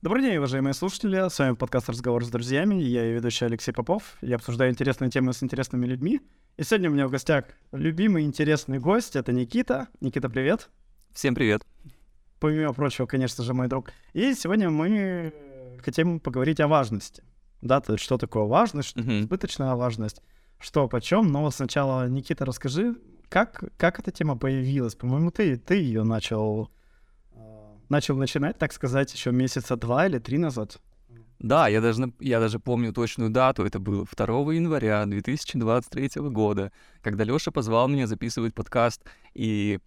Добрый день, уважаемые слушатели. С вами подкаст «Разговор с друзьями». Я и ведущий Алексей Попов. Я обсуждаю интересные темы с интересными людьми. И сегодня у меня в гостях любимый интересный гость. Это Никита. Никита, привет. Всем привет. Помимо прочего, конечно же, мой друг. И сегодня мы хотим поговорить о важности. Да, то есть что такое важность, что Мгм. избыточная важность, что почем. Но сначала, Никита, расскажи, как, как эта тема появилась? По-моему, ты, ты ее начал, начал начинать, так сказать, еще месяца два или три назад. Да, я даже, я даже помню точную дату. Это было 2 января 2023 года, когда Лёша позвал меня записывать подкаст. И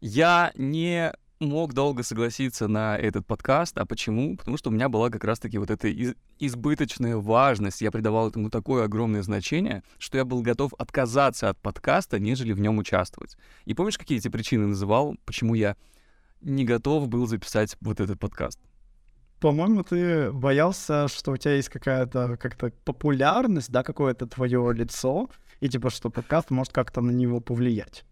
я не мог долго согласиться на этот подкаст. А почему? Потому что у меня была как раз-таки вот эта из- избыточная важность. Я придавал этому такое огромное значение, что я был готов отказаться от подкаста, нежели в нем участвовать. И помнишь, какие эти причины называл, почему я не готов был записать вот этот подкаст? По-моему, ты боялся, что у тебя есть какая-то как-то популярность, да, какое-то твое лицо, и типа, что подкаст может как-то на него повлиять.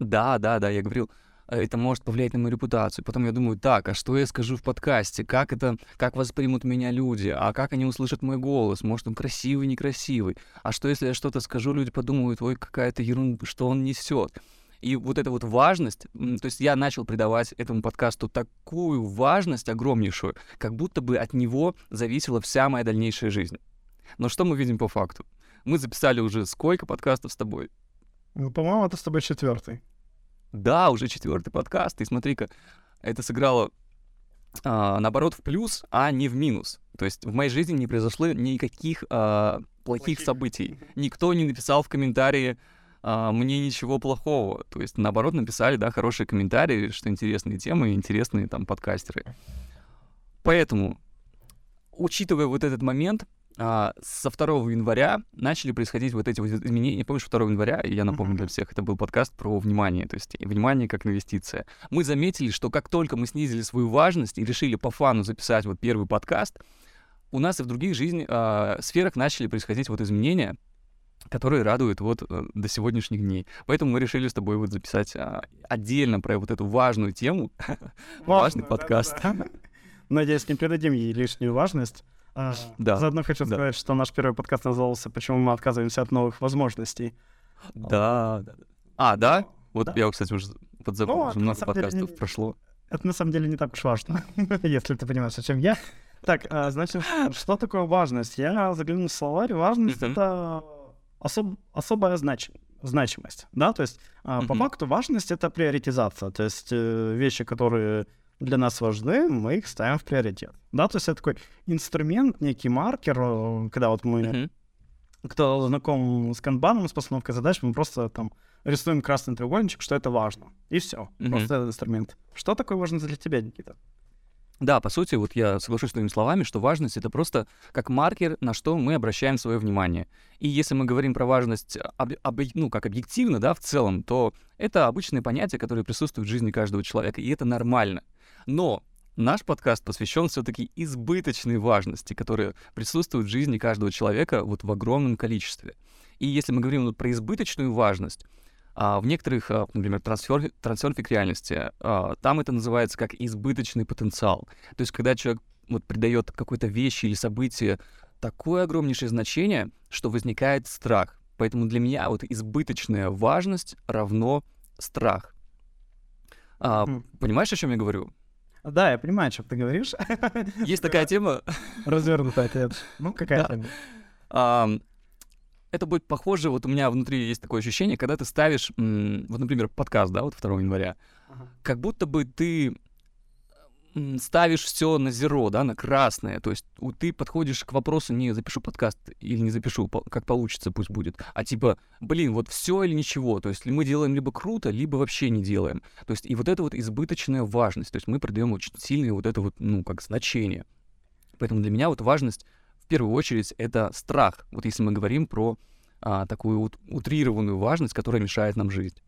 Да, да, да, я говорил, э, это может повлиять на мою репутацию. Потом я думаю, так, а что я скажу в подкасте? Как это, как воспримут меня люди? А как они услышат мой голос? Может, он красивый, некрасивый? А что, если я что-то скажу, люди подумают, ой, какая-то ерунда, что он несет? И вот эта вот важность, то есть я начал придавать этому подкасту такую важность огромнейшую, как будто бы от него зависела вся моя дальнейшая жизнь. Но что мы видим по факту? Мы записали уже сколько подкастов с тобой? Ну, по-моему, это с тобой четвертый. Да, уже четвертый подкаст, и смотри-ка, это сыграло а, наоборот в плюс, а не в минус. То есть в моей жизни не произошло никаких а, плохих, Плохих. событий. Никто не написал в комментарии а, мне ничего плохого. То есть наоборот написали, да, хорошие комментарии, что интересные темы, интересные там подкастеры. Поэтому, учитывая вот этот момент, а, со 2 января начали происходить вот эти вот изменения. Помнишь, 2 января, я напомню для всех, это был подкаст про внимание, то есть внимание как инвестиция. Мы заметили, что как только мы снизили свою важность и решили по фану записать вот первый подкаст, у нас и в других жизни, а, сферах начали происходить вот изменения, которые радуют вот э, до сегодняшних дней. Поэтому мы решили с тобой вот записать а, отдельно про вот эту важную тему. Важный подкаст. Надеюсь, не придадим ей лишнюю важность. А, Да, Заодно хочу сказать, что наш первый подкаст назывался «Почему мы отказываемся от новых возможностей». Да. А, да? Вот Да. я, кстати, уже подзабыл, Ну, уже много деле подкастов прошло. Это на самом деле не так уж важно, если ты понимаешь, о чем я. Так, а, значит, что такое важность? Я заглянул в словарь. Важность — это особ- особая значи- значимость, да, то есть а, по факту важность — это приоритизация, то есть э, вещи, которые для нас важны, мы их ставим в приоритет, да, то есть это такой инструмент, некий маркер, э, когда вот мы Мгм. кто знаком с канбаном, с постановкой задач, мы просто там рисуем красный треугольничек, что это важно. И все. Мгм. Просто этот инструмент. Что такое важно для тебя, Никита? Да, по сути, вот я соглашусь с твоими словами, что важность — это просто как маркер, на что мы обращаем свое внимание. И если мы говорим про важность, об- объ- ну, как объективно, да, в целом, то это обычные понятия, которые присутствуют в жизни каждого человека, и это нормально. Но наш подкаст посвящен все-таки избыточной важности, которая присутствует в жизни каждого человека вот в огромном количестве. И если мы говорим вот про избыточную важность, а, в некоторых, а, например, трансфер, трансерфик реальности, а, там это называется как избыточный потенциал. То есть, когда человек вот придает какой-то вещи или событию такое огромнейшее значение, что возникает страх. Поэтому для меня вот избыточная важность равно страх. А, Мгм. понимаешь, о чем я говорю? Да, я понимаю, о чем ты говоришь. Есть такая тема, Развернутый ответ. Ну, тема? Ам, это будет похоже, вот у меня внутри есть такое ощущение, когда ты ставишь, вот, например, подкаст, да, вот 2 января, как будто бы ты ставишь все на зеро, да, на красное. То есть ты подходишь к вопросу, не запишу подкаст или не запишу, как получится, пусть будет. А типа, блин, вот все или ничего. То есть мы делаем либо круто, либо вообще не делаем. То есть и вот это вот избыточная важность. То есть мы придаем очень сильное вот это вот, ну, как значение. Поэтому для меня вот важность первую очередь это страх. Вот если мы говорим про а, такую вот утрированную важность, которая мешает нам жить.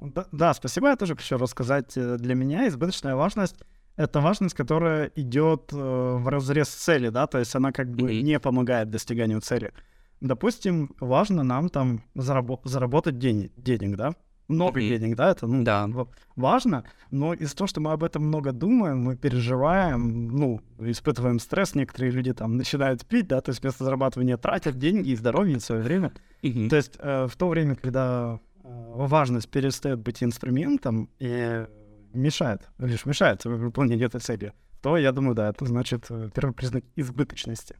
Да, да, спасибо. Я тоже хочу рассказать. э, Для меня избыточная важность — это важность, которая идет э, в разрез цели, да, то есть она как бы Мгм. не помогает достиганию цели. Допустим, важно нам там зарабо- заработать дени- денег, да, много денег, да, это ну, Да. важно, но из-за того, что мы об этом много думаем, мы переживаем, ну, испытываем стресс, некоторые люди там начинают пить, да, то есть вместо зарабатывания тратят деньги и здоровье, и свое время. То есть э, в то время, когда э, важность перестает быть инструментом и мешает, лишь мешает выполнению этой цели, то, я думаю, да, это значит э, первый признак избыточности.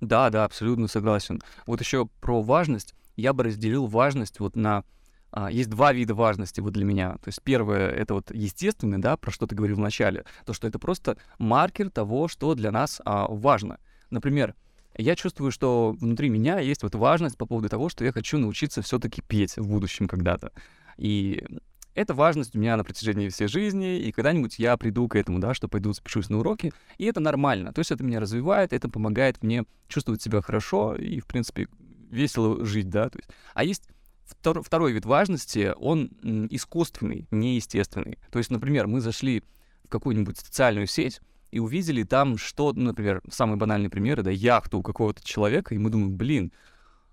Да, да, абсолютно согласен. Вот еще про важность. Я бы разделил важность вот на... а, есть два вида важности вот для меня. То есть первое — это вот естественное, да, про что ты говорил в начале. То, что это просто маркер того, что для нас а, важно. Например, я чувствую, что внутри меня есть вот важность по поводу того, что я хочу научиться все-таки петь в будущем когда-то. И эта важность у меня на протяжении всей жизни, и когда-нибудь я приду к этому, да, что пойду запишусь на уроки, и это нормально. То есть это меня развивает, это помогает мне чувствовать себя хорошо и, в принципе, весело жить, да. То есть. А есть втор- второй вид важности, он искусственный, неестественный. То есть, например, мы зашли в какую-нибудь социальную сеть и увидели там что, например, самый банальный пример, это яхту у какого-то человека, и мы думаем, блин,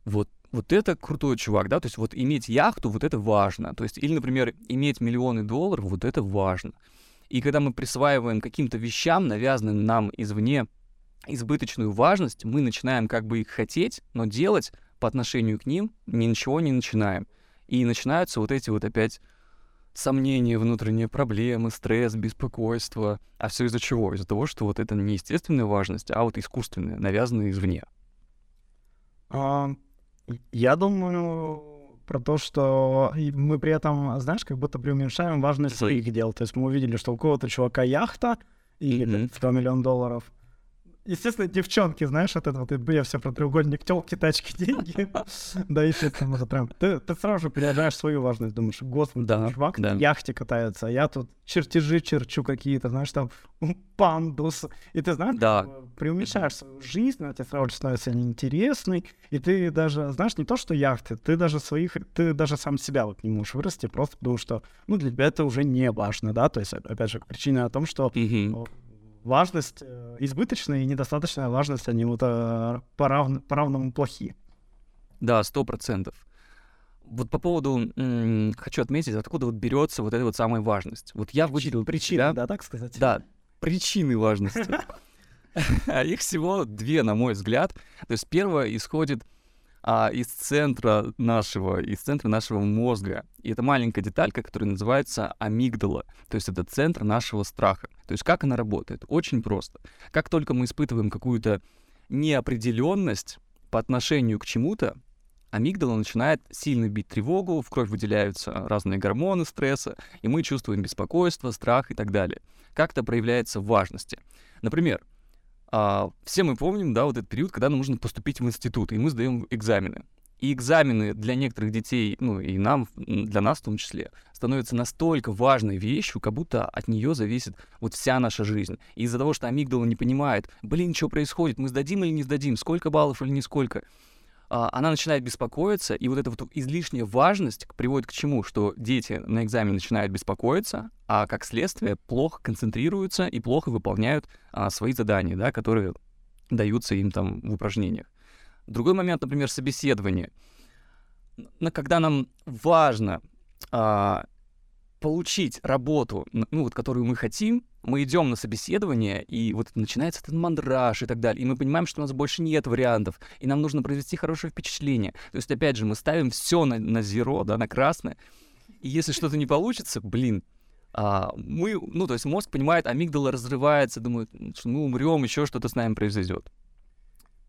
вот, вот это крутой чувак, да, то есть вот иметь яхту, вот это важно, то есть, или, например, иметь миллионы долларов, вот это важно. И когда мы присваиваем каким-то вещам, навязанным нам извне, избыточную важность, мы начинаем как бы их хотеть, но делать по отношению к ним ни ничего не начинаем. И начинаются вот эти вот опять сомнения, внутренние проблемы, стресс, беспокойство. А все из-за чего? Из-за того, что вот это не естественная важность, а вот искусственная, навязанная извне. А, Я думаю про то, что мы при этом, знаешь, как будто преуменьшаем важность Свои. своих дел. То есть мы увидели, что у кого-то чувака яхта или. 100 миллион долларов. Естественно, девчонки, знаешь, вот это вот, я все про треугольник, телки, тачки, деньги. Да, там это прям. Ты, ты сразу же переезжаешь свою важность, думаешь, господи, Да, чувак да. яхте катается, а я тут чертежи черчу какие-то, знаешь, там пандус. И ты знаешь, Да. э, преуменьшаешь свою жизнь, она тебе сразу же становится неинтересной, и ты даже, знаешь, не то, что яхты, ты даже своих, ты даже сам себя вот не можешь вырасти, просто потому что, ну, для тебя это уже не важно, да, то есть, опять же, причина о том, что. Важность, э, избыточная и недостаточная важность, они вот э, поравн- по-равному плохи. Да, сто процентов. Вот по поводу, м, хочу отметить, откуда вот берется вот эта вот самая важность. Вот я выделил Причина, себя- да, так сказать? Да, причины важности. А Их всего две, на мой взгляд. То есть первое исходит а, из центра нашего, из центра нашего мозга. И это маленькая деталька, которая называется амигдала. То есть это центр нашего страха. То есть как она работает? Очень просто. Как только мы испытываем какую-то неопределенность по отношению к чему-то, амигдала начинает сильно бить тревогу, в кровь выделяются разные гормоны стресса, и мы чувствуем беспокойство, страх и так далее. Как это проявляется в важности? Например, а, все мы помним, да, вот этот период, когда нам нужно поступить в институт, и мы сдаем экзамены. И экзамены для некоторых детей, ну и нам, для нас в том числе, становятся настолько важной вещью, как будто от нее зависит вот вся наша жизнь. И из-за того, что амигдала не понимает, блин, что происходит, мы сдадим или не сдадим, сколько баллов или не сколько, она начинает беспокоиться, и вот эта вот излишняя важность приводит к чему? Что дети на экзамене начинают беспокоиться, а как следствие плохо концентрируются и плохо выполняют а, свои задания, да, которые даются им там в упражнениях. Другой момент, например, собеседование. На, когда нам важно а, получить работу, ну вот, которую мы хотим, мы идем на собеседование, и вот начинается этот мандраж и так далее, и мы понимаем, что у нас больше нет вариантов, и нам нужно произвести хорошее впечатление. То есть, опять же, мы ставим все на, на зеро, да, на красное, и если что-то не получится, блин, а, мы, ну, то есть мозг понимает, амигдала разрывается, думает, что мы умрем, еще что-то с нами произойдет.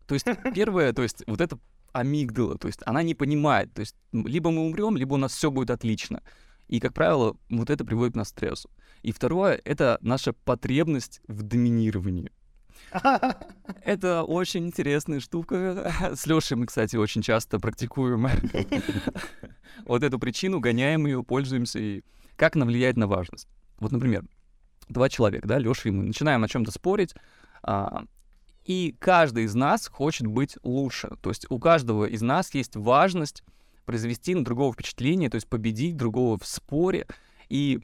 То есть первое, то есть вот это амигдала, то есть она не понимает, то есть либо мы умрем, либо у нас все будет отлично. И, как правило, вот это приводит к нас стрессу. И второе — это наша потребность в доминировании. Это очень интересная штука. С Лешей мы, кстати, очень часто практикуем вот эту причину, гоняем ее, пользуемся. И как она влияет на важность? Вот, например, два человека, да, Леша и мы, начинаем о чем-то спорить, а, и каждый из нас хочет быть лучше. То есть у каждого из нас есть важность произвести на другого впечатление, то есть победить другого в споре. И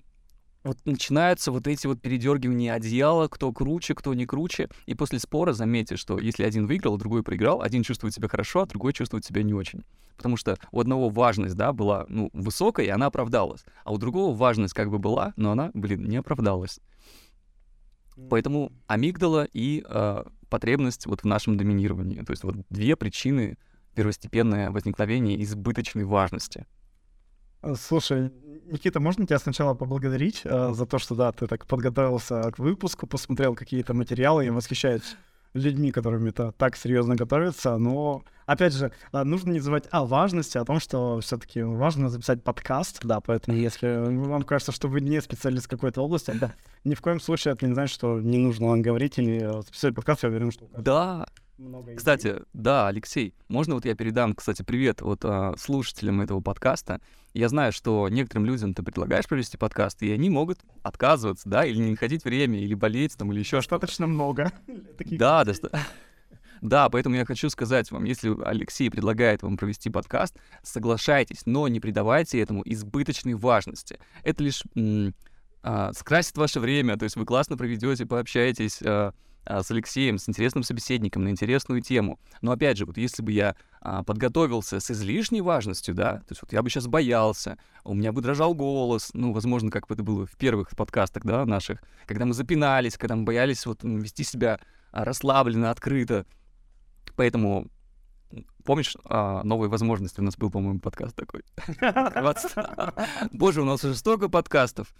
вот начинаются вот эти вот передергивания одеяла, кто круче, кто не круче. И после спора заметьте, что если один выиграл, другой проиграл, один чувствует себя хорошо, а другой чувствует себя не очень. Потому что у одного важность, да, была, ну, высокая, и она оправдалась. А у другого важность как бы была, но она, блин, не оправдалась. Поэтому амигдала и э, потребность вот в нашем доминировании. То есть вот две причины первостепенное возникновение избыточной важности. Слушай, Никита, можно тебя сначала поблагодарить э, за то, что да, ты так подготовился к выпуску, посмотрел какие-то материалы, я восхищаюсь людьми, которыми это так серьезно готовятся, но опять же, нужно не забывать о важности, о том, что все-таки важно записать подкаст, да, поэтому если вам кажется, что вы не специалист какой-то области, да, ни в коем случае это не значит, что не нужно вам говорить или записать подкаст, я уверен, что... Да, много Кстати, да, Алексей, можно вот я передам, кстати, привет вот а, слушателям этого подкаста. Я знаю, что некоторым людям ты предлагаешь провести подкаст, и они могут отказываться, да, или не находить время, или болеть там, или еще что-то. Достаточно много. Да, достаточно. Да, поэтому я хочу сказать вам, если Алексей предлагает вам провести подкаст, соглашайтесь, но не придавайте этому избыточной важности. Это лишь м- а, скрасит ваше время, то есть вы классно проведете, пообщаетесь, а, с Алексеем, с интересным собеседником на интересную тему. Но опять же, вот если бы я а, подготовился с излишней важностью, да, то есть вот я бы сейчас боялся, у меня бы дрожал голос, ну, возможно, как бы это было в первых подкастах, да, наших, когда мы запинались, когда мы боялись вот вести себя а, расслабленно, открыто. Поэтому Помнишь, а, новые возможности у нас был, по-моему, подкаст такой. Боже, у нас уже столько подкастов.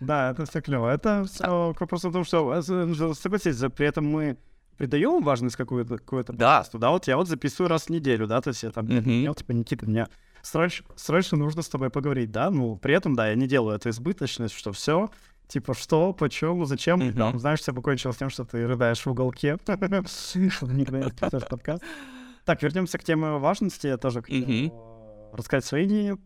Да, это все клево. Это все к вопросу о том, что э, согласитесь, при этом мы придаем важность какую-то какую-то да. да, вот я вот записываю раз в неделю, да, то есть я там mm-hmm. типа, Никита, мне срочно, срочно нужно с тобой поговорить, да, ну, при этом, да, я не делаю это избыточность, что все, типа, что, почему, зачем, mm-hmm. там, знаешь, все покончилось тем, что ты рыдаешь в уголке, никогда не записываешь подкаст. Так, вернемся к теме важности, я тоже хотел рассказать свои идеи.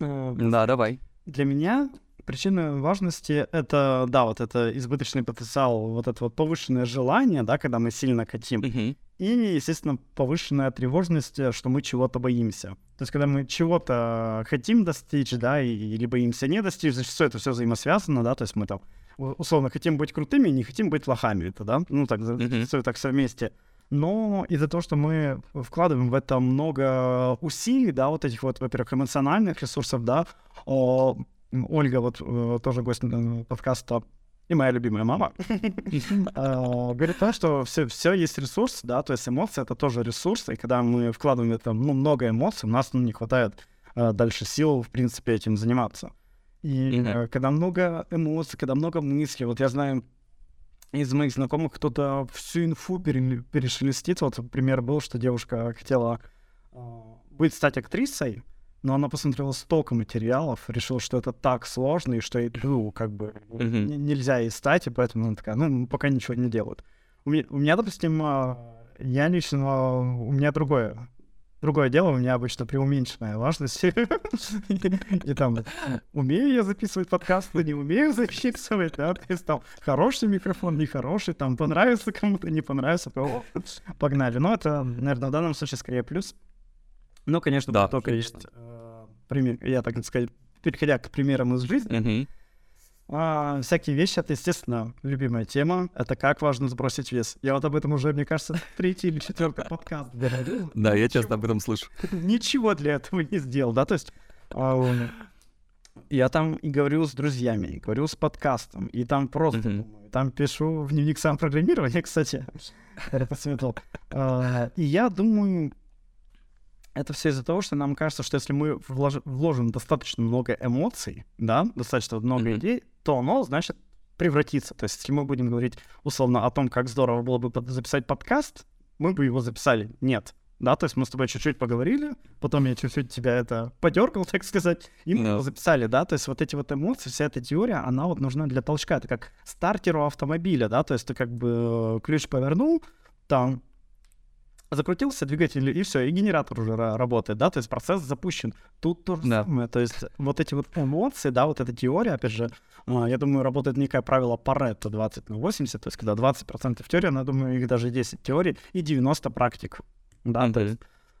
Э, да, давай. Для меня Причина важности — это, да, вот это избыточный потенциал, вот это вот повышенное желание, да, когда мы сильно хотим, uh-huh. и, естественно, повышенная тревожность, э, что мы чего-то боимся. То есть, когда мы чего-то хотим достичь, да, и, или боимся не достичь, зачастую это все взаимосвязано, да, то есть мы там условно хотим быть крутыми, не хотим быть лохами, это, да, ну, так, uh-huh. так все вместе. Но из-за того, что мы вкладываем в это много усилий, да, вот этих вот, во-первых, эмоциональных ресурсов, да, Ольга, вот э, тоже гость э, подкаста, и моя любимая мама, а, говорит, что все, все есть ресурс, да, то есть эмоции — это тоже ресурс, и когда мы вкладываем это, ну, много эмоций, у нас ну, не хватает э, дальше сил, в принципе, этим заниматься. И когда много эмоций, когда много мыслей, вот я знаю, из моих знакомых кто-то всю инфу перешелестит. Вот пример был, что девушка хотела быть стать актрисой, но она посмотрела столько материалов, решила, что это так сложно, и что ну, как бы mm-hmm. нельзя ей стать, и поэтому она такая, ну, пока ничего не делают. У меня, у меня, допустим, а, я лично, у меня другое, другое дело, у меня обычно преуменьшенная важность. И там, умею я записывать подкасты, не умею записывать, да, то есть там хороший микрофон, нехороший, там понравится кому-то, не понравится, погнали. Но это, наверное, в данном случае скорее плюс. Ну, конечно, да, только есть пример, я так сказать, переходя к примерам из жизни, mm-hmm. а, всякие вещи, это, естественно, любимая тема. Это как важно сбросить вес. Я вот об этом уже, мне кажется, третий или четвертый подкаст говорил. Да, я часто об этом слышу. Ничего для этого не сделал, да, то есть... А, я там и говорю с друзьями, и говорю с подкастом, и там просто там пишу в дневник сам программирования, кстати, это посоветовал. И я думаю, это все из-за того, что нам кажется, что если мы влож... вложим достаточно много эмоций, да, достаточно много mm-hmm. идей, то оно, значит, превратится. То есть, если мы будем говорить условно о том, как здорово было бы записать подкаст, мы бы его записали. Нет. Да, то есть мы с тобой чуть-чуть поговорили, потом я чуть-чуть тебя это подергал, так сказать, и мы no. его записали, да, то есть вот эти вот эмоции, вся эта теория, она вот нужна для толчка, это как стартеру автомобиля, да, то есть ты как бы ключ повернул, там закрутился двигатель, и все, и генератор уже работает, да, то есть процесс запущен. Тут то же да. самое, то есть вот эти вот эмоции, да, вот эта теория, опять же, а, я думаю, работает некое правило Паретто 20 на 80, то есть когда 20% теория, но я думаю, их даже 10 теорий и 90 практик, да, то есть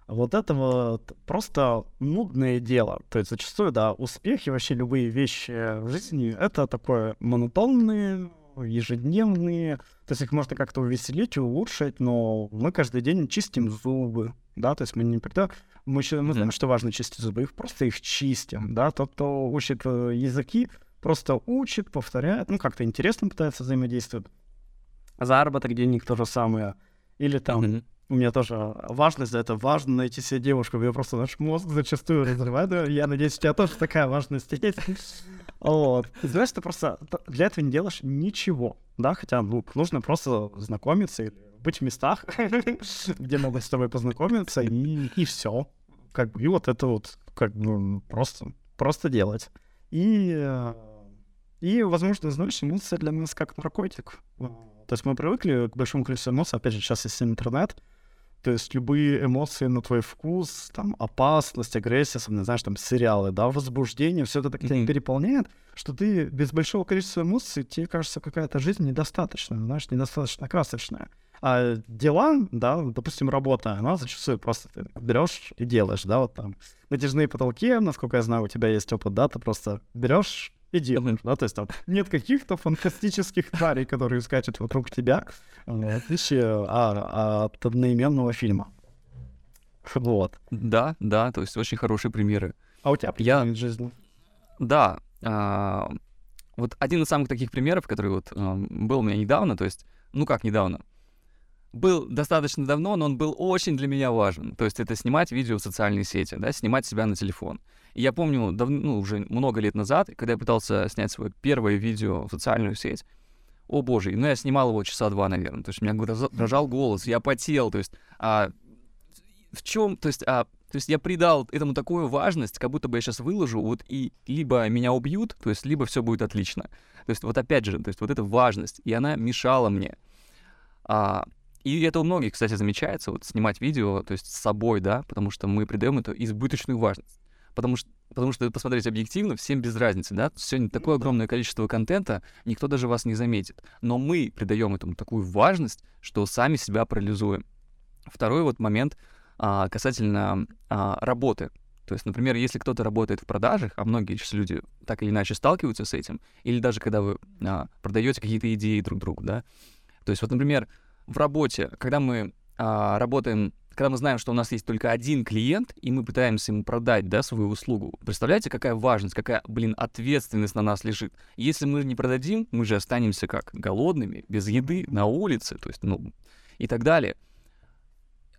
Вот это вот просто нудное дело. То есть зачастую, да, успехи, вообще любые вещи в жизни — это такое монотонные, ежедневные. То есть их можно как-то увеселить, улучшить, но мы каждый день чистим зубы, да, то есть мы не когда мы, еще, мы знаем, что важно чистить зубы, их просто их чистим, да, тот, кто учит э, языки, просто учит, повторяет, ну, как-то интересно пытается взаимодействовать. Заработок денег то же самое. Или там mm-hmm у меня тоже важность за это. Важно найти себе девушку. Я просто наш мозг зачастую разрывает. Я надеюсь, у тебя тоже такая важность есть. Вот. Знаешь, ты просто для этого не делаешь ничего, да, хотя ну, нужно просто знакомиться или быть в местах, где могут с тобой познакомиться, и, и все. Как бы, и вот это вот, как бы, просто, просто делать. И, и, возможно, знаешь, эмоции для нас как наркотик. То есть мы привыкли к большому количеству эмоций, опять же, сейчас есть интернет, то есть любые эмоции на твой вкус, там, опасность, агрессия, особенно, знаешь, там, сериалы, да, возбуждение, все это так тебя переполняет, что ты без большого количества эмоций, тебе кажется, какая-то жизнь недостаточная, знаешь, недостаточно красочная. А дела, да, допустим, работа, она зачастую просто ты берешь и делаешь, да, вот там натяжные потолки, насколько я знаю, у тебя есть опыт, да, ты просто берешь и делаешь, да, то есть там нет каких-то фантастических тварей, которые скачут вокруг тебя, в отличие от одноименного фильма. Вот. Да, да, то есть очень хорошие примеры. А у тебя я... из жизни? Да, а, вот один из самых таких примеров, который вот а, был у меня недавно, то есть, ну как недавно, был достаточно давно, но он был очень для меня важен. То есть это снимать видео в социальные сети, да, снимать себя на телефон. И я помню, давно, ну, уже много лет назад, когда я пытался снять свое первое видео в социальную сеть, о боже, ну я снимал его часа два, наверное, то есть у меня дрожал голос, я потел, то есть а, в чем, то есть, а, то есть я придал этому такую важность, как будто бы я сейчас выложу, вот и либо меня убьют, то есть либо все будет отлично. То есть вот опять же, то есть вот эта важность, и она мешала мне. А, и это у многих, кстати, замечается, вот снимать видео, то есть с собой, да, потому что мы придаем это избыточную важность. Потому что, потому что посмотреть объективно, всем без разницы, да, сегодня такое огромное количество контента, никто даже вас не заметит. Но мы придаем этому такую важность, что сами себя парализуем. Второй вот момент а, касательно а, работы. То есть, например, если кто-то работает в продажах, а многие сейчас люди так или иначе сталкиваются с этим, или даже когда вы а, продаете какие-то идеи друг другу, да. То есть, вот, например, в работе, когда мы а, работаем когда мы знаем, что у нас есть только один клиент, и мы пытаемся ему продать, да, свою услугу, представляете, какая важность, какая, блин, ответственность на нас лежит. Если мы не продадим, мы же останемся как голодными, без еды, на улице, то есть, ну, и так далее.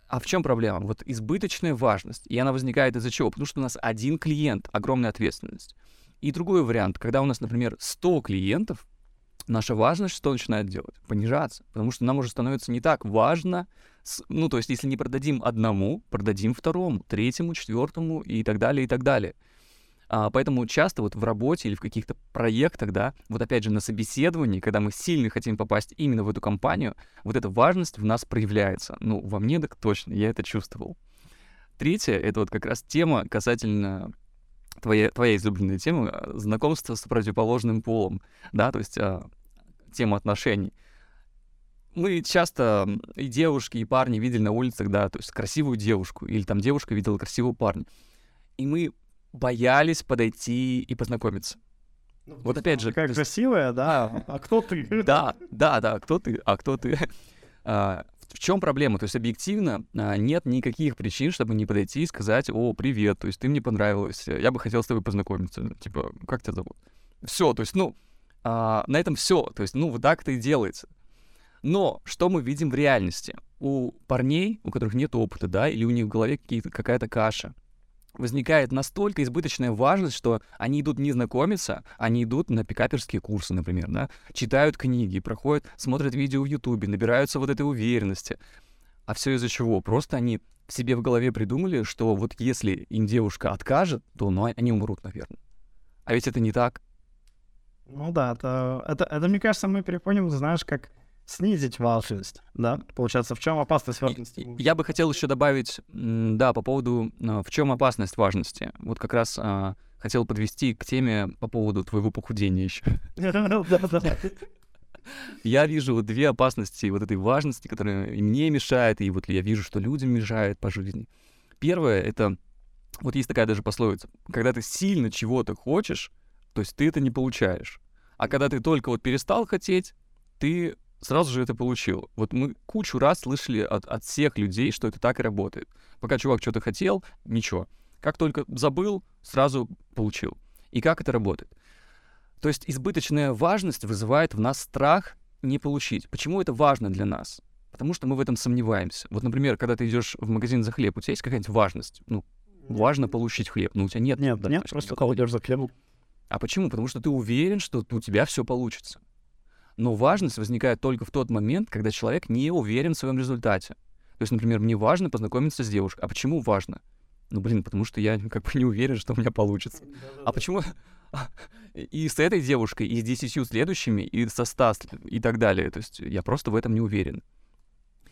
А в чем проблема? Вот избыточная важность. И она возникает из-за чего? Потому что у нас один клиент, огромная ответственность. И другой вариант, когда у нас, например, 100 клиентов, наша важность что начинает делать? Понижаться. Потому что нам уже становится не так важно ну, то есть, если не продадим одному, продадим второму, третьему, четвертому и так далее, и так далее. А, поэтому часто вот в работе или в каких-то проектах, да, вот опять же на собеседовании, когда мы сильно хотим попасть именно в эту компанию, вот эта важность в нас проявляется. Ну, во мне так точно, я это чувствовал. Третье — это вот как раз тема касательно твоя, твоя излюбленная тема — знакомства с противоположным полом, да, то есть а, тема отношений мы часто и девушки, и парни видели на улицах, да, то есть красивую девушку, или там девушка видела красивого парня. И мы боялись подойти и познакомиться. Ну, вот опять же... Какая есть... красивая, да, а кто ты? Да, да, да, кто ты, а кто ты? В чем проблема? То есть объективно а, нет никаких причин, чтобы не подойти и сказать, о, привет, то есть ты мне понравилась, я бы хотел с тобой познакомиться, типа, как тебя зовут? Все, то есть, ну, а, на этом все, то есть, ну, вот так это и делается. Но что мы видим в реальности? У парней, у которых нет опыта, да, или у них в голове какая-то каша, возникает настолько избыточная важность, что они идут не знакомиться, они идут на пикаперские курсы, например, да, читают книги, проходят, смотрят видео в Ютубе, набираются вот этой уверенности. А все из-за чего? Просто они себе в голове придумали, что вот если им девушка откажет, то ну, они умрут, наверное. А ведь это не так. Ну да, это, это, это мне кажется, мы перепоним, знаешь, как снизить важность, да? Получается, в чем опасность важности? Я бы хотел еще добавить, да, по поводу, а, в чем опасность важности. Вот как раз а, хотел подвести к теме по поводу твоего похудения еще. Я вижу вот две опасности вот этой важности, которые и мне мешают, и вот я вижу, что людям мешает по жизни. первое — это... Вот есть такая даже пословица. Когда ты сильно чего-то хочешь, то есть ты это не получаешь. А когда ты только вот перестал хотеть, ты сразу же это получил. Вот мы кучу раз слышали от, от всех людей, что это так и работает. Пока чувак что-то хотел, ничего. Как только забыл, сразу получил. И как это работает? То есть избыточная важность вызывает в нас страх не получить. Почему это важно для нас? Потому что мы в этом сомневаемся. Вот, например, когда ты идешь в магазин за хлеб, у тебя есть какая-нибудь важность? Ну, важно получить хлеб, но у тебя нет. Нет, нет, просто кого идешь за хлебом. А почему? Потому что ты уверен, что у тебя все получится. Но важность возникает только в тот момент, когда человек не уверен в своем результате. То есть, например, мне важно познакомиться с девушкой. А почему важно? Ну, блин, потому что я как бы не уверен, что у меня получится. А почему? И с этой девушкой, и с десятью следующими, и со ста, и так далее. То есть я просто в этом не уверен.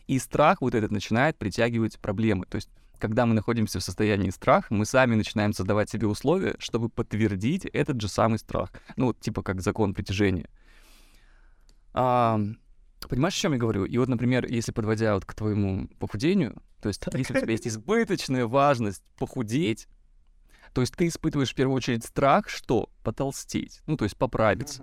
И страх вот этот начинает притягивать проблемы. То есть когда мы находимся в состоянии страха, мы сами начинаем создавать себе условия, чтобы подтвердить этот же самый страх. Ну, вот типа как закон притяжения. А, понимаешь, о чем я говорю? И вот, например, если подводя вот к твоему похудению, то есть если у тебя есть избыточная важность похудеть, то есть ты испытываешь в первую очередь страх, что потолстеть, ну то есть поправиться.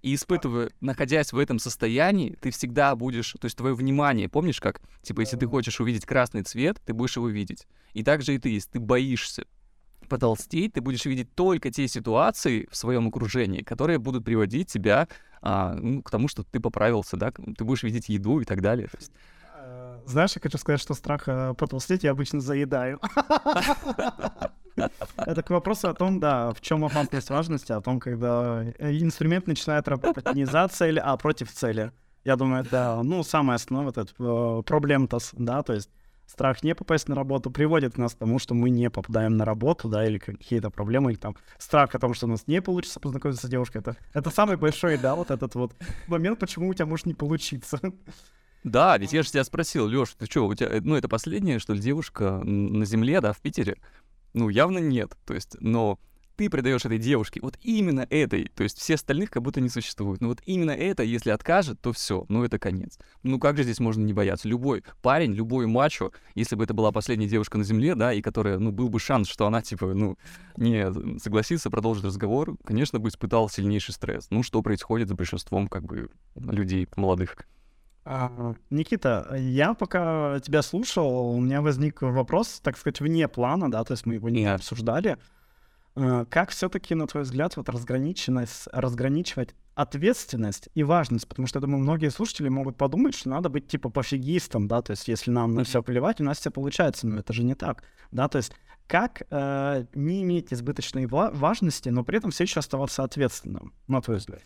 И испытывая, находясь в этом состоянии, ты всегда будешь, то есть твое внимание, помнишь как, типа, если ты хочешь увидеть красный цвет, ты будешь его видеть. И также и ты, если ты боишься потолстеть, ты будешь видеть только те ситуации в своем окружении, которые будут приводить тебя а, ну, к тому, что ты поправился, да, ты будешь видеть еду и так далее. Э, знаешь, я хочу сказать, что страх э, потолстеть я обычно заедаю. Это к вопросу о том, да, в чем опасность важности, о том, когда э, инструмент начинает работать не за цель, а против цели. Я думаю, это, ну, самое основное, этот проблем-то, да, то есть страх не попасть на работу приводит нас к тому, что мы не попадаем на работу, да, или какие-то проблемы, или там страх о том, что у нас не получится познакомиться с девушкой. Это, это самый большой, да, вот этот вот момент, почему у тебя может не получиться. Да, ведь я же тебя спросил, Лёш, ты что, у тебя, ну, это последняя, что ли, девушка на земле, да, в Питере? Ну, явно нет. То есть, но ты придаешь этой девушке, вот именно этой, то есть все остальных как будто не существует. Но вот именно это, если откажет, то все, ну это конец. Ну как же здесь можно не бояться? Любой парень, любой мачо, если бы это была последняя девушка на земле, да, и которая, ну, был бы шанс, что она, типа, ну, не согласится продолжить разговор, конечно, бы испытал сильнейший стресс. Ну, что происходит с большинством, как бы, людей молодых. А, Никита, я пока тебя слушал, у меня возник вопрос, так сказать, вне плана, да, то есть мы его не обсуждали. Э, как все-таки, на твой взгляд, вот разграниченность, разграничивать ответственность и важность? Потому что, я думаю, многие слушатели могут подумать, что надо быть типа пофигистом, да, то есть если нам на все плевать, у нас все получается, но это же не так, да, то есть как э, не иметь избыточной важности, но при этом все еще оставаться ответственным, на твой взгляд?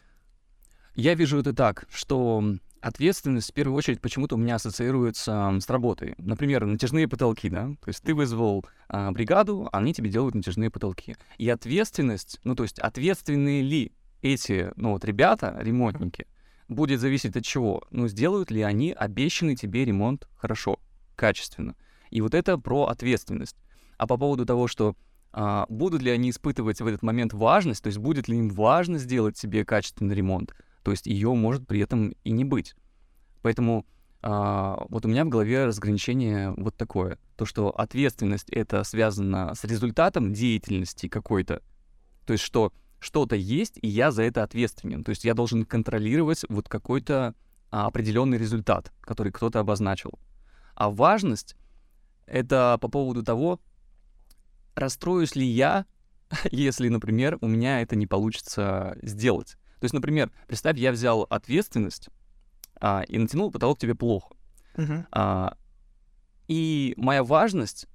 Я вижу это так, что ответственность в первую очередь почему-то у меня ассоциируется с работой. Например, натяжные потолки, да? То есть ты вызвал а, бригаду, они тебе делают натяжные потолки. И ответственность, ну то есть ответственные ли эти, ну вот ребята, ремонтники, будет зависеть от чего? Ну сделают ли они обещанный тебе ремонт хорошо, качественно? И вот это про ответственность. А по поводу того, что а, будут ли они испытывать в этот момент важность, то есть будет ли им важно сделать себе качественный ремонт, то есть ее может при этом и не быть. Поэтому а, вот у меня в голове разграничение вот такое. То, что ответственность это связано с результатом деятельности какой-то. То есть что что-то есть, и я за это ответственен. То есть я должен контролировать вот какой-то а, определенный результат, который кто-то обозначил. А важность — это по поводу того, расстроюсь ли я, если, например, у меня это не получится сделать. То есть, например, представь, я взял ответственность а, и натянул потолок тебе плохо. Uh-huh. А, и моя важность,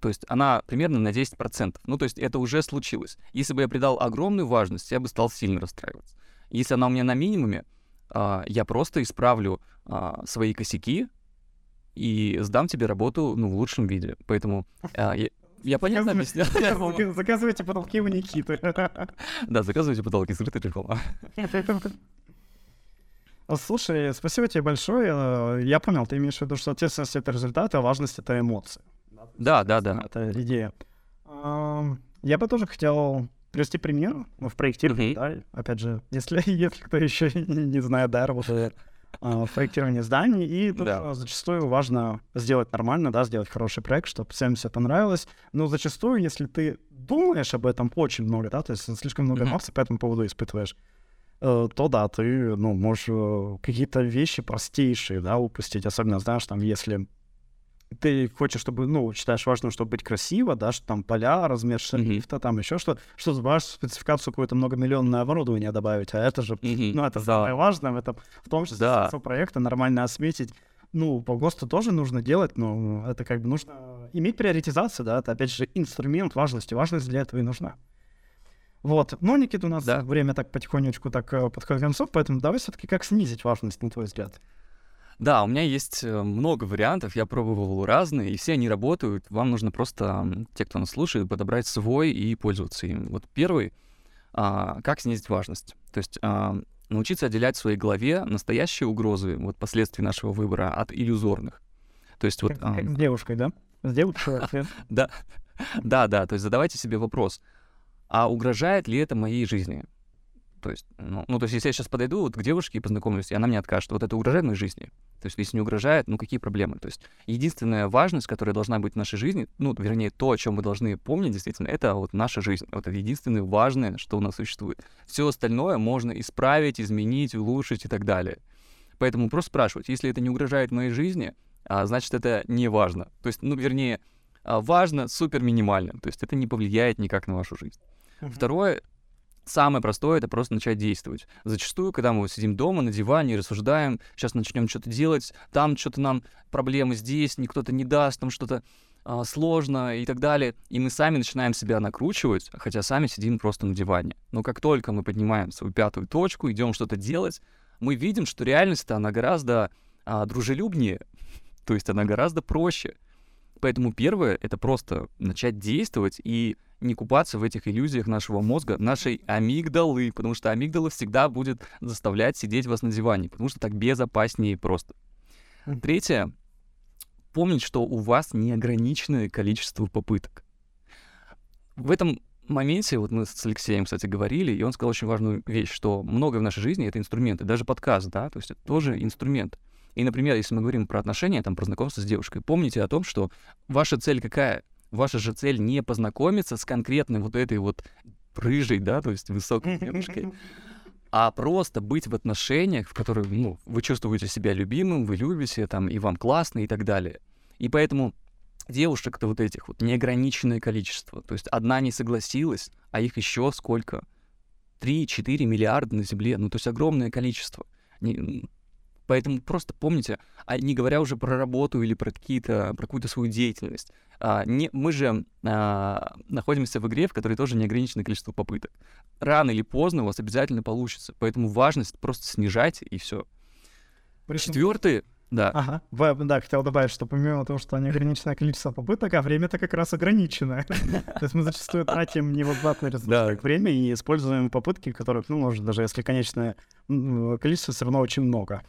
то есть она примерно на 10%. Ну, то есть это уже случилось. Если бы я придал огромную важность, я бы стал сильно расстраиваться. Если она у меня на минимуме, а, я просто исправлю а, свои косяки и сдам тебе работу ну, в лучшем виде. Поэтому а, я, я понятно объяснял. Заказывайте потолки у Никиты. Да, заказывайте потолки, скрытая реклама. Слушай, спасибо тебе большое. Я понял, ты имеешь в виду, что ответственность — это результат, а важность — это эмоции. Да, да, да. Это идея. Я бы тоже хотел привести пример в проектировании, да, опять же, если, если кто еще не знает, да, работает в проектировании зданий, и тут Да. зачастую важно сделать нормально, да, сделать хороший проект, чтобы всем все понравилось. Но зачастую, если ты думаешь об этом очень много, да, то есть слишком много эмоций по этому поводу испытываешь, э, то да, ты, ну, можешь э, какие-то вещи простейшие, да, упустить. Особенно, знаешь, там, если ты хочешь, чтобы, ну, считаешь важным, чтобы быть красиво, да, что там поля, размер шрифта, там еще что, что в спецификацию какое-то многомиллионное оборудование добавить, а это же, Мгм. ну, это Да. самое важное в этом, в том числе Да. проекта нормально осветить. Ну, по ГОСТу тоже нужно делать, но это как бы нужно иметь приоритизацию, да, это опять же инструмент важности, важность для этого и нужна. Вот, ну, Никита, у нас Да. время так потихонечку так э, подходит к концу, поэтому давай все-таки как снизить важность, на твой взгляд. Да, у меня есть э, много вариантов, я пробовал разные, и все они работают. Вам нужно просто, те, кто нас слушает, подобрать свой и пользоваться им. Вот первый, а, как снизить важность. То есть а, научиться отделять в своей голове настоящие угрозы, вот последствий нашего выбора, от иллюзорных. То есть вот... Как, а, как с девушкой, да? С девушкой. Да, да, да. То есть задавайте себе вопрос, а угрожает ли это моей жизни? То есть, ну, ну, то есть, если я сейчас подойду вот к девушке и познакомлюсь, и она мне откажет, вот это угрожает моей жизни? То есть, если не угрожает, ну какие проблемы? То есть, единственная важность, которая должна быть в нашей жизни, ну, вернее, то, о чем мы должны помнить, действительно, это вот наша жизнь. Вот это единственное важное, что у нас существует. Все остальное можно исправить, изменить, улучшить и так далее. Поэтому просто спрашивать, если это не угрожает моей жизни, а, значит, это не важно. То есть, ну, вернее, а, важно супер минимально. То есть это не повлияет никак на вашу жизнь. Второе, самое простое, это просто начать действовать. Зачастую, когда мы сидим дома на диване и рассуждаем, сейчас начнем что-то делать, там что-то нам проблемы здесь, никто-то не даст, там что-то а, сложно и так далее, и мы сами начинаем себя накручивать, хотя сами сидим просто на диване. Но как только мы поднимаем свою пятую точку, идем что-то делать, мы видим, что реальность-то она гораздо а, дружелюбнее, то есть она гораздо проще. Поэтому первое — это просто начать действовать и не купаться в этих иллюзиях нашего мозга, нашей амигдалы, потому что амигдала всегда будет заставлять сидеть вас на диване, потому что так безопаснее просто. Третье — помнить, что у вас неограниченное количество попыток. В этом моменте, вот мы с Алексеем, кстати, говорили, и он сказал очень важную вещь, что многое в нашей жизни — это инструменты, даже подкаст, да, то есть это тоже инструмент. И, например, если мы говорим про отношения, там, про знакомство с девушкой, помните о том, что ваша цель какая? Ваша же цель не познакомиться с конкретной вот этой вот рыжей, да, то есть высокой девушкой, а просто быть в отношениях, в которых, ну, вы чувствуете себя любимым, вы любите, там, и вам классно, и так далее. И поэтому девушек-то вот этих вот неограниченное количество. То есть одна не согласилась, а их еще сколько? 3-4 миллиарда на Земле. Ну, то есть огромное количество. Не- Поэтому просто помните, а не говоря уже про работу или про какие-то, про какую-то свою деятельность, а, не, мы же а, находимся в игре, в которой тоже неограниченное количество попыток. Рано или поздно у вас обязательно получится. Поэтому важность просто снижайте, и все. Причем- Четвертый, да, Ага. В- да, хотел добавить, что помимо того, что неограниченное количество попыток, а время-то как раз ограниченное. То есть мы зачастую тратим невозвратный как время, и используем попытки, которых, ну, может, даже если конечное количество, все равно очень много.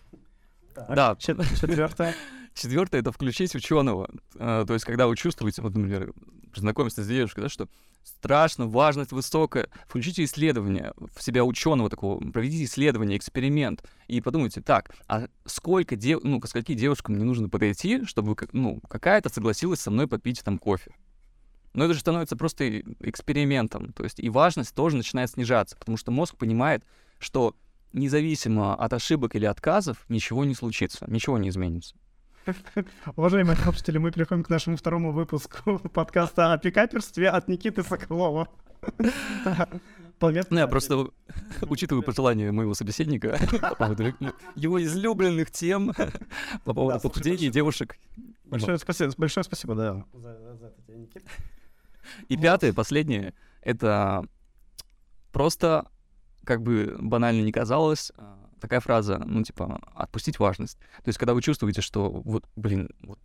Да, Четвертое. Четвертое это включить ученого. то есть, когда вы чувствуете, вот, например, знакомиться с девушкой, да, что страшно, важность высокая, включите исследование в себя ученого такого, проведите исследование, эксперимент, и подумайте, так, а сколько дев... ну, к скольки девушкам мне нужно подойти, чтобы, ну, какая-то согласилась со мной попить там кофе. Но это же становится просто экспериментом, то есть и важность тоже начинает снижаться, потому что мозг понимает, что независимо от ошибок или отказов ничего не случится, ничего не изменится. Уважаемые слушатели, мы переходим к нашему второму выпуску подкаста о пикаперстве от Никиты Соколова. Привет. Ну, я просто учитываю пожелания моего собеседника по поводу лю- его излюбленных тем по поводу похудения девушек. Большое спасибо, большое спасибо, да. И пятое, последнее, это просто, как бы банально не казалось, а, такая фраза, ну, типа, отпустить важность. То есть, когда вы чувствуете, что вот, блин, вот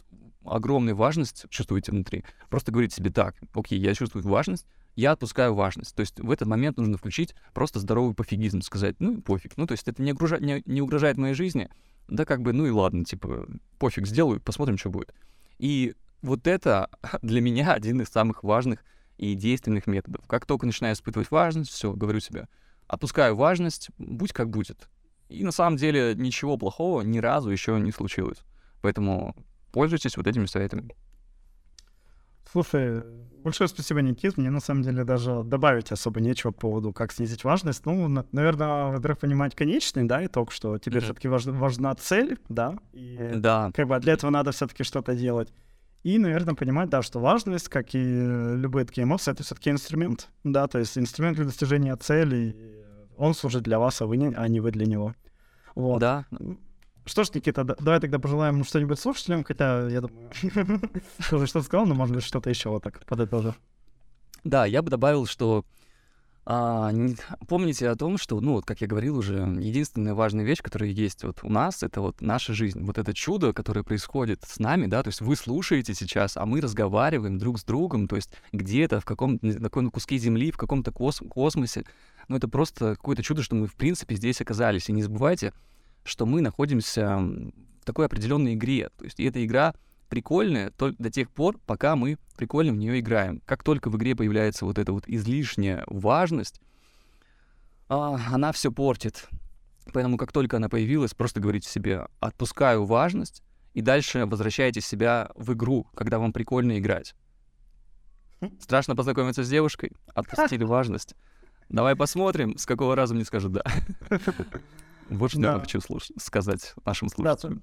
огромную важность чувствуете внутри, просто говорите себе так, окей, я чувствую важность, я отпускаю важность. То есть в этот момент нужно включить просто здоровый пофигизм, сказать, ну пофиг. Ну, то есть это не, угрожа- не, не угрожает моей жизни, да как бы, ну и ладно, типа, пофиг, сделаю, посмотрим, что будет. И вот это для меня один из самых важных и действенных методов. Как только начинаю испытывать важность, все, говорю себе, отпускаю важность, будь как будет. И на самом деле ничего плохого ни разу еще не случилось. Поэтому пользуйтесь вот этими советами. Слушай, большое спасибо, Никит. Мне на самом деле даже добавить особо нечего по поводу, как снизить важность. Ну, на- наверное, во-первых, понимать конечный, да, итог, что тебе Мгм. все-таки важна цель, да, и Да, как бы для этого надо все-таки что-то делать. И, наверное, понимать, да, что важность, как и любые такие эмоции, это все-таки инструмент, да, то есть инструмент для достижения цели, он служит для вас, а вы не, а не вы для него. Вот. да. Что ж, Никита, да- давай тогда пожелаем что-нибудь слушателям, хотя, я думаю, что-то сказал, но, может быть, что-то еще вот так подытожу. Да, я бы добавил, что а, помните о том, что, ну, вот, как я говорил уже, единственная важная вещь, которая есть вот у нас, это вот наша жизнь, вот это чудо, которое происходит с нами, да, то есть вы слушаете сейчас, а мы разговариваем друг с другом, то есть где-то в каком-то, на каком-то куске земли, в каком-то кос- космосе, ну, это просто какое-то чудо, что мы, в принципе, здесь оказались. И не забывайте, что мы находимся в такой определенной игре, то есть и эта игра прикольная только до тех пор, пока мы прикольно в нее играем. Как только в игре появляется вот эта вот излишняя важность, а, она все портит. Поэтому как только она появилась, просто говорите себе, отпускаю важность, и дальше возвращайте себя в игру, когда вам прикольно играть. Страшно познакомиться с девушкой? Отпустили важность. Давай посмотрим, с какого раза мне скажут «да». Вот что я хочу слуш- сказать нашим слушателям.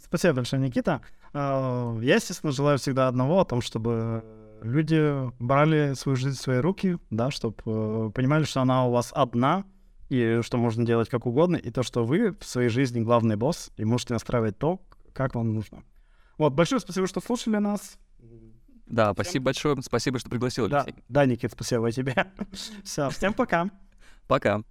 Спасибо большое, Никита. А, Я, естественно, желаю всегда одного, о том, чтобы люди брали свою жизнь в свои руки, да, чтобы понимали, что она у вас одна, и что можно делать как угодно, и то, что вы в своей жизни главный босс, и можете настраивать то, как вам нужно. Вот, большое спасибо, что слушали нас. Да, спасибо большое. Спасибо, что пригласил, Да, Алексей. да, Никит, спасибо тебе. Все, всем пока. Пока.